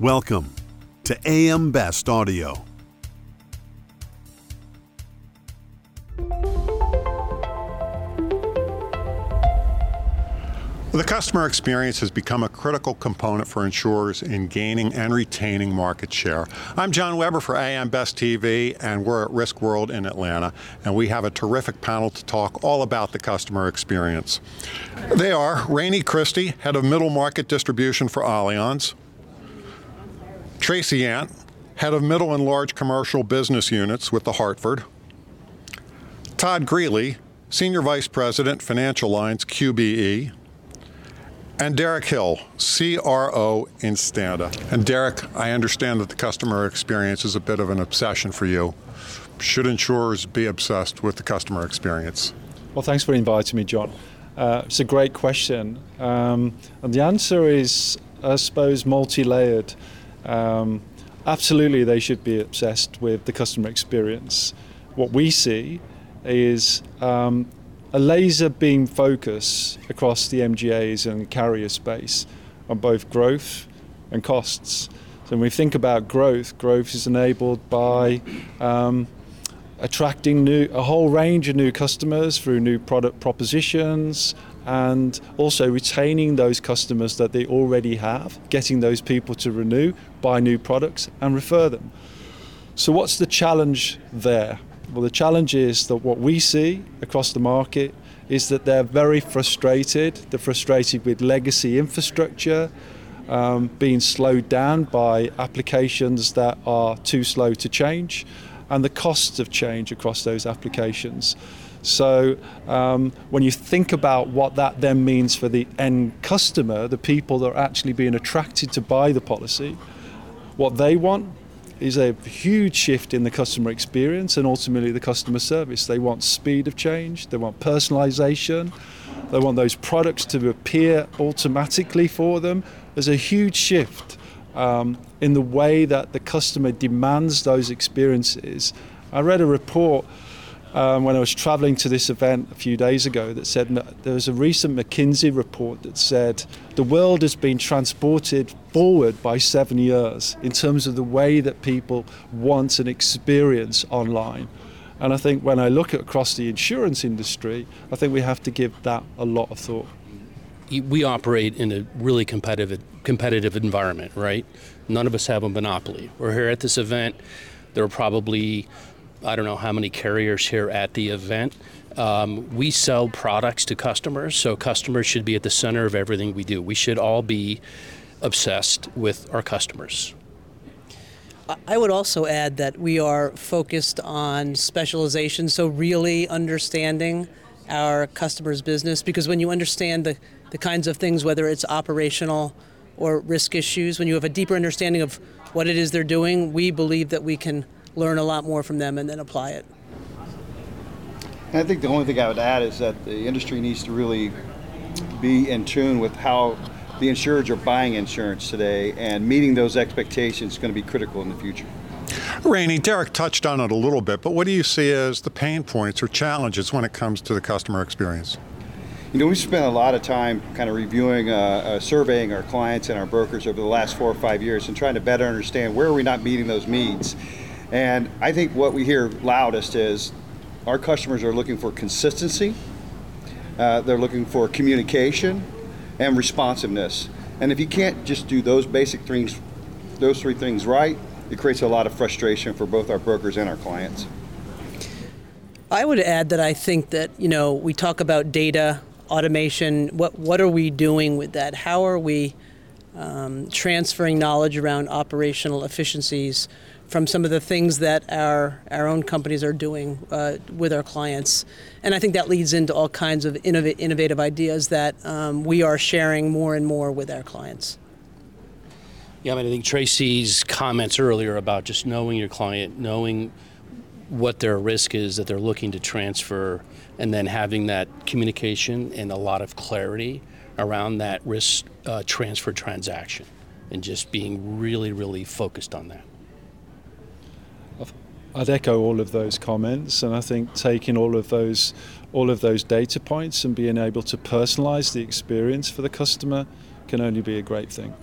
Welcome to AM Best Audio. The customer experience has become a critical component for insurers in gaining and retaining market share. I'm John Weber for AM Best TV, and we're at Riskworld in Atlanta, and we have a terrific panel to talk all about the customer experience. They are Rainey Christie, Head of Middle Market Distribution for Allianz, Tracy Ant, Head of Middle and Large Commercial Business Units with The Hartford, Todd Greeley, Senior Vice President, Financial Lines, QBE, and Derek Hill, CRO Instanda. And Derek, I understand that the customer experience is a bit of an obsession for you. Should insurers be obsessed with the customer experience? Well, thanks for inviting me, John. Uh, it's a great question. Um, and the answer is, I suppose, multi layered. Um, absolutely, they should be obsessed with the customer experience. What we see is um, a laser beam focus across the MGAs and carrier space on both growth and costs. So when we think about growth, growth is enabled by um, attracting new a whole range of new customers through new product propositions and also retaining those customers that they already have, getting those people to renew, buy new products and refer them. So what's the challenge there? Well, the challenge is that what we see across the market is that they're very frustrated. They're frustrated with legacy infrastructure um, being slowed down by applications that are too slow to change and the costs of change across those applications. So, um, when you think about what that then means for the end customer, the people that are actually being attracted to buy the policy, what they want is a huge shift in the customer experience and ultimately the customer service. They want speed of change, they want personalization, they want those products to appear automatically for them. There's a huge shift um, in the way that the customer demands those experiences. I read a report um, when I was traveling to this event a few days ago that said there was a recent McKinsey report that said the world has been transported forward by seven years in terms of the way that people want and experience online. And I think when I look across the insurance industry, I think we have to give that a lot of thought. We operate in a really competitive competitive environment, right? None of us have a monopoly. We're here at this event. There are probably I don't know how many carriers here at the event. Um, we sell products to customers, so customers should be at the center of everything we do. We should all be obsessed with our customers. I would also add that we are focused on specialization, so really understanding our customers' business, because when you understand the, the kinds of things, whether it's operational or risk issues, when you have a deeper understanding of what it is they're doing, we believe that we can learn a lot more from them and then apply it. I think the only thing I would add is that the industry needs to really be in tune with how the insurers are buying insurance today, and meeting those expectations is going to be critical in the future. Rainey, Derek touched on it a little bit, but what do you see as the pain points or challenges when it comes to the customer experience? You know, we spent a lot of time kind of reviewing, uh, uh, surveying our clients and our brokers over the last four or five years and trying to better understand where we are we not meeting those needs and I think what we hear loudest is our customers are looking for consistency, uh, they're looking for communication and responsiveness. And if you can't just do those basic things, those three things right, it creates a lot of frustration for both our brokers and our clients. I would add that I think that, you know, we talk about data, automation, what, what are we doing with that? How are we um, transferring knowledge around operational efficiencies from some of the things that our, our own companies are doing uh, with our clients. And I think that leads into all kinds of innov- innovative ideas that um, we are sharing more and more with our clients. Yeah, I mean, I think Tracy's comments earlier about just knowing your client, knowing what their risk is that they're looking to transfer, and then having that communication and a lot of clarity around that risk uh, transfer transaction, and just being really, really focused on that. I'd echo all of those comments, and I think taking all of those all of those data points and being able to personalize the experience for the customer can only be a great thing.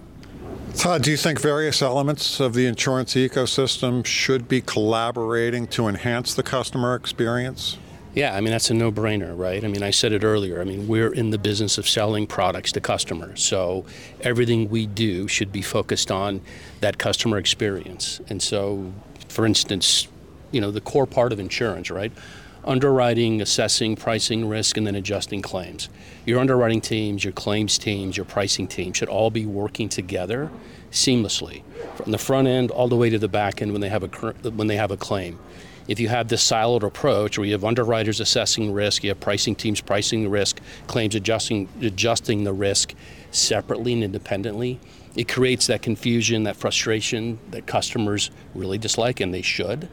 Todd, do you think various elements of the insurance ecosystem should be collaborating to enhance the customer experience? Yeah, I mean, that's a no brainer, right? I mean, I said it earlier. I mean, we're in the business of selling products to customers. So everything we do should be focused on that customer experience. And so, for instance, you know, the core part of insurance, right? Underwriting, assessing, pricing risk, and then adjusting claims. Your underwriting teams, your claims teams, your pricing team should all be working together seamlessly from the front end all the way to the back end when they have a when they have a claim if you have this siloed approach where you have underwriters assessing risk, you have pricing teams pricing the risk, claims adjusting adjusting the risk separately and independently, it creates that confusion, that frustration that customers really dislike, and they should.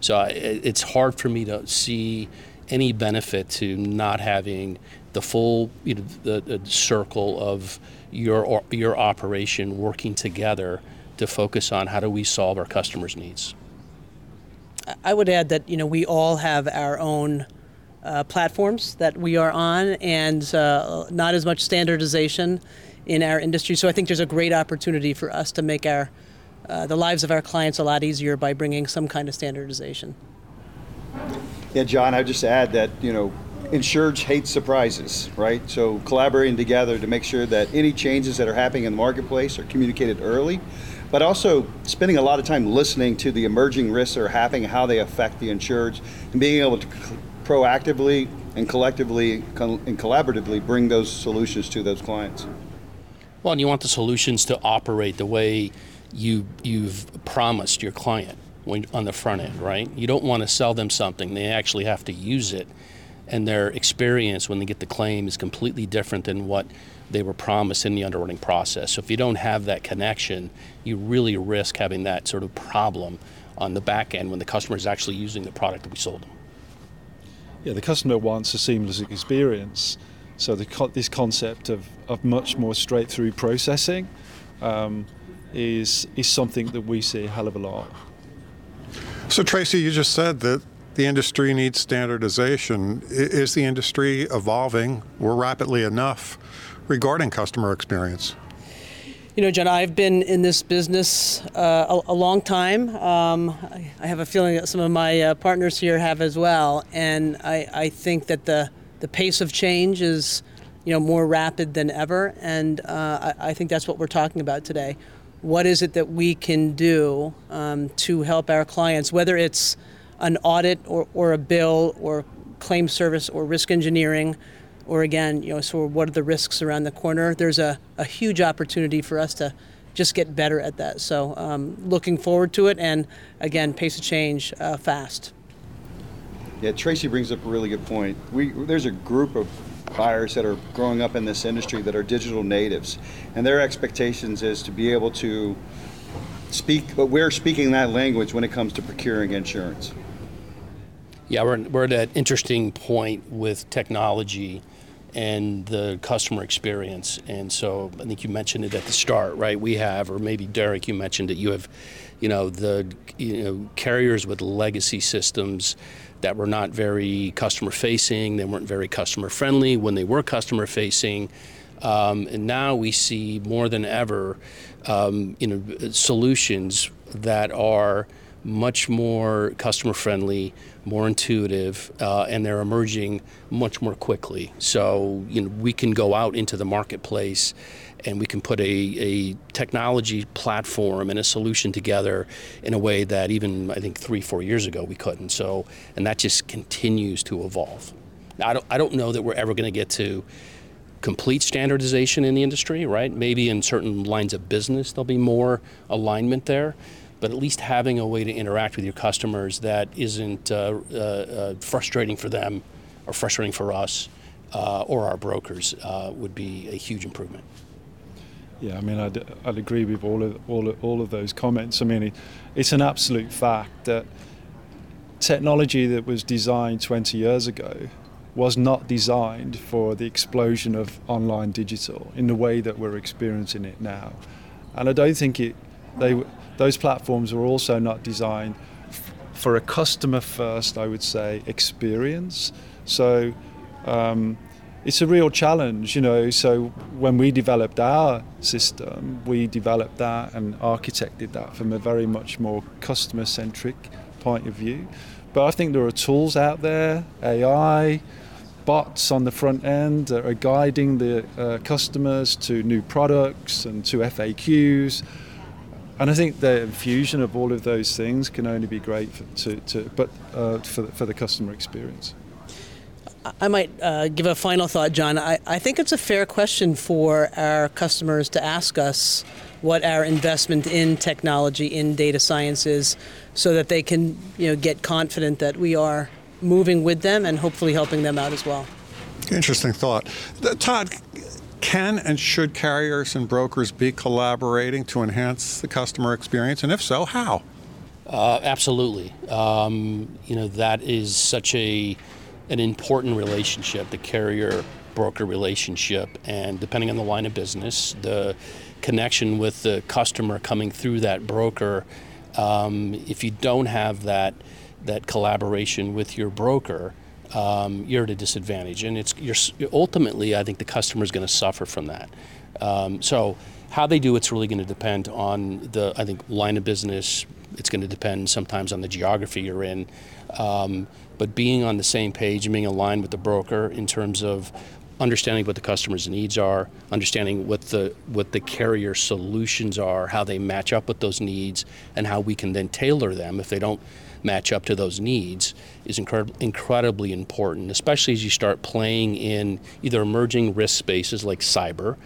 So it's hard for me to see any benefit to not having the full you know, the, the circle of your your operation working together to focus on how do we solve our customers' needs. I would add that you know we all have our own uh, platforms that we are on, and uh, not as much standardization in our industry. So I think there's a great opportunity for us to make our uh, the lives of our clients a lot easier by bringing some kind of standardization. Yeah, John, I would just add that you know insureds hate surprises, right? So collaborating together to make sure that any changes that are happening in the marketplace are communicated early but also spending a lot of time listening to the emerging risks that are happening, how they affect the insureds, and being able to proactively and collectively and collaboratively bring those solutions to those clients. Well, and you want the solutions to operate the way you you've promised your client when, on the front end, right? You don't want to sell them something; they actually have to use it, and their experience when they get the claim is completely different than what they were promised in the underwriting process. So if you don't have that connection, you really risk having that sort of problem on the back end when the customer is actually using the product that we sold them. Yeah, the customer wants a seamless experience. So the, this concept of, of much more straight through processing um, is is something that we see a hell of a lot. So Tracy, you just said that the industry needs standardization. Is the industry evolving or rapidly enough regarding customer experience? You know, John, I've been in this business uh, a, a, long time. Um, I have a feeling that some of my uh, partners here have as well, and I, I, think that the the pace of change is, you know, more rapid than ever, and uh, I, I, think that's what we're talking about today. What is it that we can do um, to help our clients, whether it's an audit or, or a bill or claim service or risk engineering? or again, you know, so what are the risks around the corner? There's a, a huge opportunity for us to just get better at that. So um, looking forward to it, and again, pace of change uh, fast. Yeah, Tracy brings up a really good point. We there's a group of buyers that are growing up in this industry that are digital natives, and their expectations is to be able to speak, but we're speaking that language when it comes to procuring insurance. Yeah, we're, we're at an interesting point with technology and the customer experience. And so I think you mentioned it at the start, right? We have, or maybe Derek, you mentioned it. You have, you know, the you know carriers with legacy systems that were not very customer facing. They weren't very customer friendly when they were customer facing. Um, and now we see more than ever, um, you know, solutions that are much more customer friendly, more intuitive, uh, and they're emerging much more quickly. So you know we can go out into the marketplace and we can put a, a technology platform and a solution together in a way that even I think three, four years ago we couldn't. So and that just continues to evolve. I don't I don't know that we're ever going to get to complete standardization in the industry, right? Maybe in certain lines of business there'll be more alignment there but at least having a way to interact with your customers that isn't uh, uh, uh, frustrating for them or frustrating for us uh, or our brokers uh, would be a huge improvement. Yeah, I mean, I'd, I'd agree with all of, all of, all of those comments. I mean, it, it's an absolute fact that technology that was designed 20 years ago was not designed for the explosion of online digital in the way that we're experiencing it now. And I don't think it they those platforms were also not designed f- for a customer first, I would say, experience. So um, it's a real challenge, you know. So when we developed our system, we developed that and architected that from a very much more customer-centric point of view. But I think there are tools out there, AI, bots on the front end that are guiding the uh, customers to new products and to FAQs. And I think the infusion of all of those things can only be great for, to, to, but, uh, for, for the customer experience. I might uh, give a final thought, John. I, I think it's a fair question for our customers to ask us what our investment in technology, in data science is, so that they can you know, get confident that we are moving with them and hopefully helping them out as well. Interesting thought. Todd, can and should carriers and brokers be collaborating to enhance the customer experience? And if so, how? Uh, absolutely. Um, you know, that is such a an important relationship, the carrier broker relationship, and depending on the line of business, the connection with the customer coming through that broker. Um, if you don't have that that collaboration with your broker, um, you're at a disadvantage, and it's you're ultimately I think the customer is going to suffer from that. Um, so how they do it's really going to depend on the I think line of business. It's going to depend sometimes on the geography you're in. Um, but being on the same page and being aligned with the broker in terms of understanding what the customer's needs are, understanding what the what the carrier solutions are, how they match up with those needs, and how we can then tailor them if they don't match up to those needs is incred- incredibly important, especially as you start playing in either emerging risk spaces like cyber,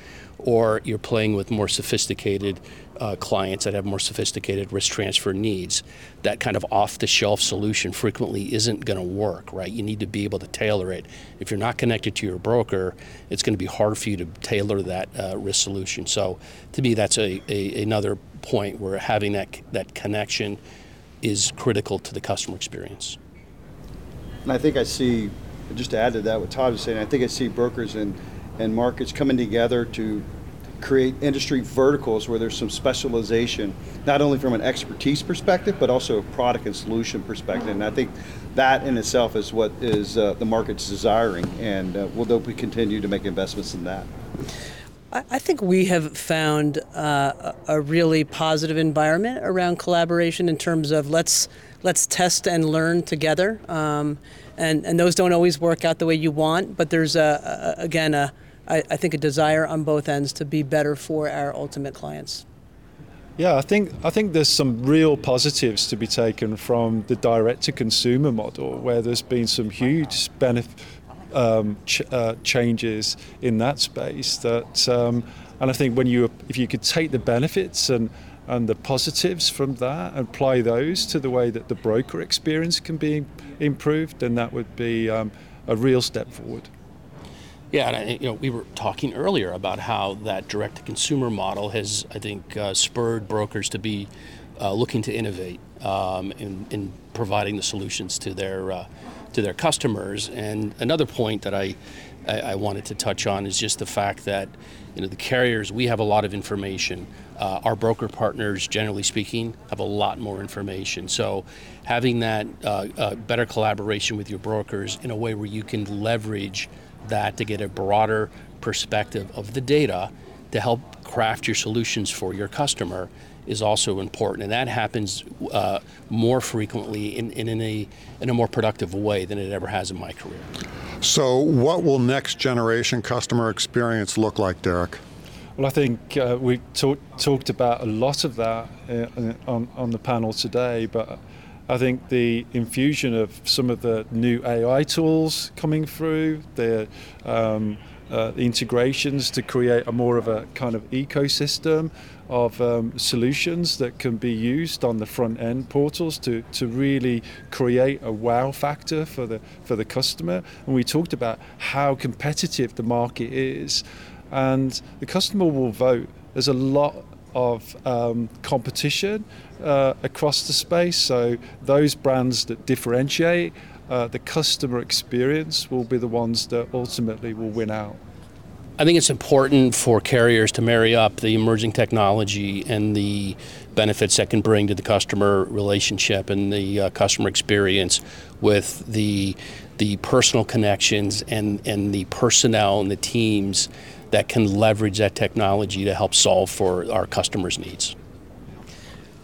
or you're playing with more sophisticated uh, clients that have more sophisticated risk transfer needs, that kind of off the shelf solution frequently isn't going to work, right? You need to be able to tailor it. If you're not connected to your broker, it's going to be hard for you to tailor that uh, risk solution. So, to me, that's a, a, another point where having that, that connection is critical to the customer experience. And I think I see, just to add to that, what Todd was saying, I think I see brokers and, and markets coming together to create industry verticals where there's some specialization, not only from an expertise perspective, but also a product and solution perspective. And I think that in itself is what is uh, the market's desiring, and uh, we'll we continue to make investments in that. I think we have found uh, a really positive environment around collaboration in terms of let's let's test and learn together. Um, and, and those don't always work out the way you want, but there's a, a again a I, I think a desire on both ends to be better for our ultimate clients. Yeah, I think I think there's some real positives to be taken from the direct to consumer model, where there's been some huge benefit um, ch- uh, changes in that space. That um, and I think when you if you could take the benefits and and the positives from that and apply those to the way that the broker experience can be improved, then that would be um, a real step forward. Yeah, and I, you know, we were talking earlier about how that direct-to-consumer model has, I think, uh, spurred brokers to be uh, looking to innovate um, in, in, providing the solutions to their uh, to their customers. And another point that I, I, I wanted to touch on is just the fact that you know the carriers we have a lot of information. Uh, our broker partners, generally speaking, have a lot more information. So, having that uh, uh, better collaboration with your brokers in a way where you can leverage that to get a broader perspective of the data to help craft your solutions for your customer is also important, and that happens uh, more frequently in, in, in, a, in a more productive way than it ever has in my career. So, what will next generation customer experience look like, Derek? Well, I think uh, we talk, talked about a lot of that uh, on, on the panel today, but I think the infusion of some of the new AI tools coming through, the um, uh, integrations to create a more of a kind of ecosystem of um, solutions that can be used on the front end portals to, to really create a wow factor for the for the customer. And we talked about how competitive the market is, and the customer will vote. There's a lot of um, competition uh, across the space. So those brands that differentiate uh, the customer experience will be the ones that ultimately will win out. I think it's important for carriers to marry up the emerging technology and the benefits that can bring to the customer relationship and the uh, customer experience with the the personal connections and, and the personnel and the teams that can leverage that technology to help solve for our customers' needs.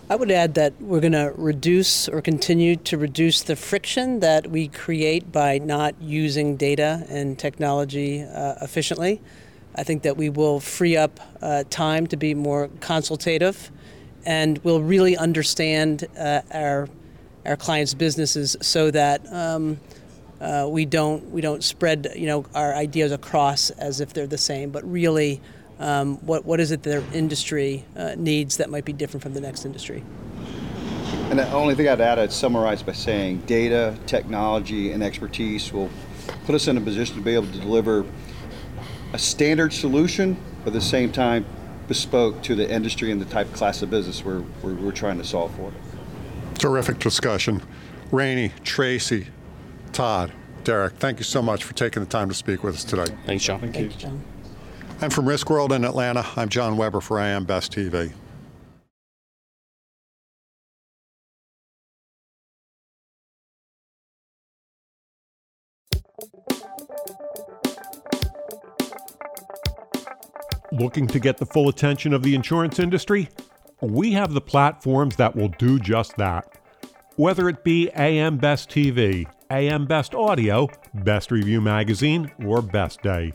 I would add that we're going to reduce or continue to reduce the friction that we create by not using data and technology uh, efficiently. I think that we will free up uh, time to be more consultative and we'll really understand uh, our, our clients' businesses so that um, uh, we don't we don't spread you know our ideas across as if they're the same, but really um, what, what is it their industry uh, needs that might be different from the next industry? And the only thing I'd add, I'd summarize by saying data, technology, and expertise will put us in a position to be able to deliver a standard solution, but at the same time, bespoke to the industry and the type of class of business we're, we're, we're trying to solve for. Terrific discussion. Rainey, Tracy, Todd, Derek, thank you so much for taking the time to speak with us today. Thanks, John. Thank Thank you. you, John. And from Riskworld in Atlanta, I'm John Weber for AM Best TV. Looking to get the full attention of the insurance industry? We have the platforms that will do just that. Whether it be AM Best TV, AM Best Audio, Best Review Magazine, or Best Day.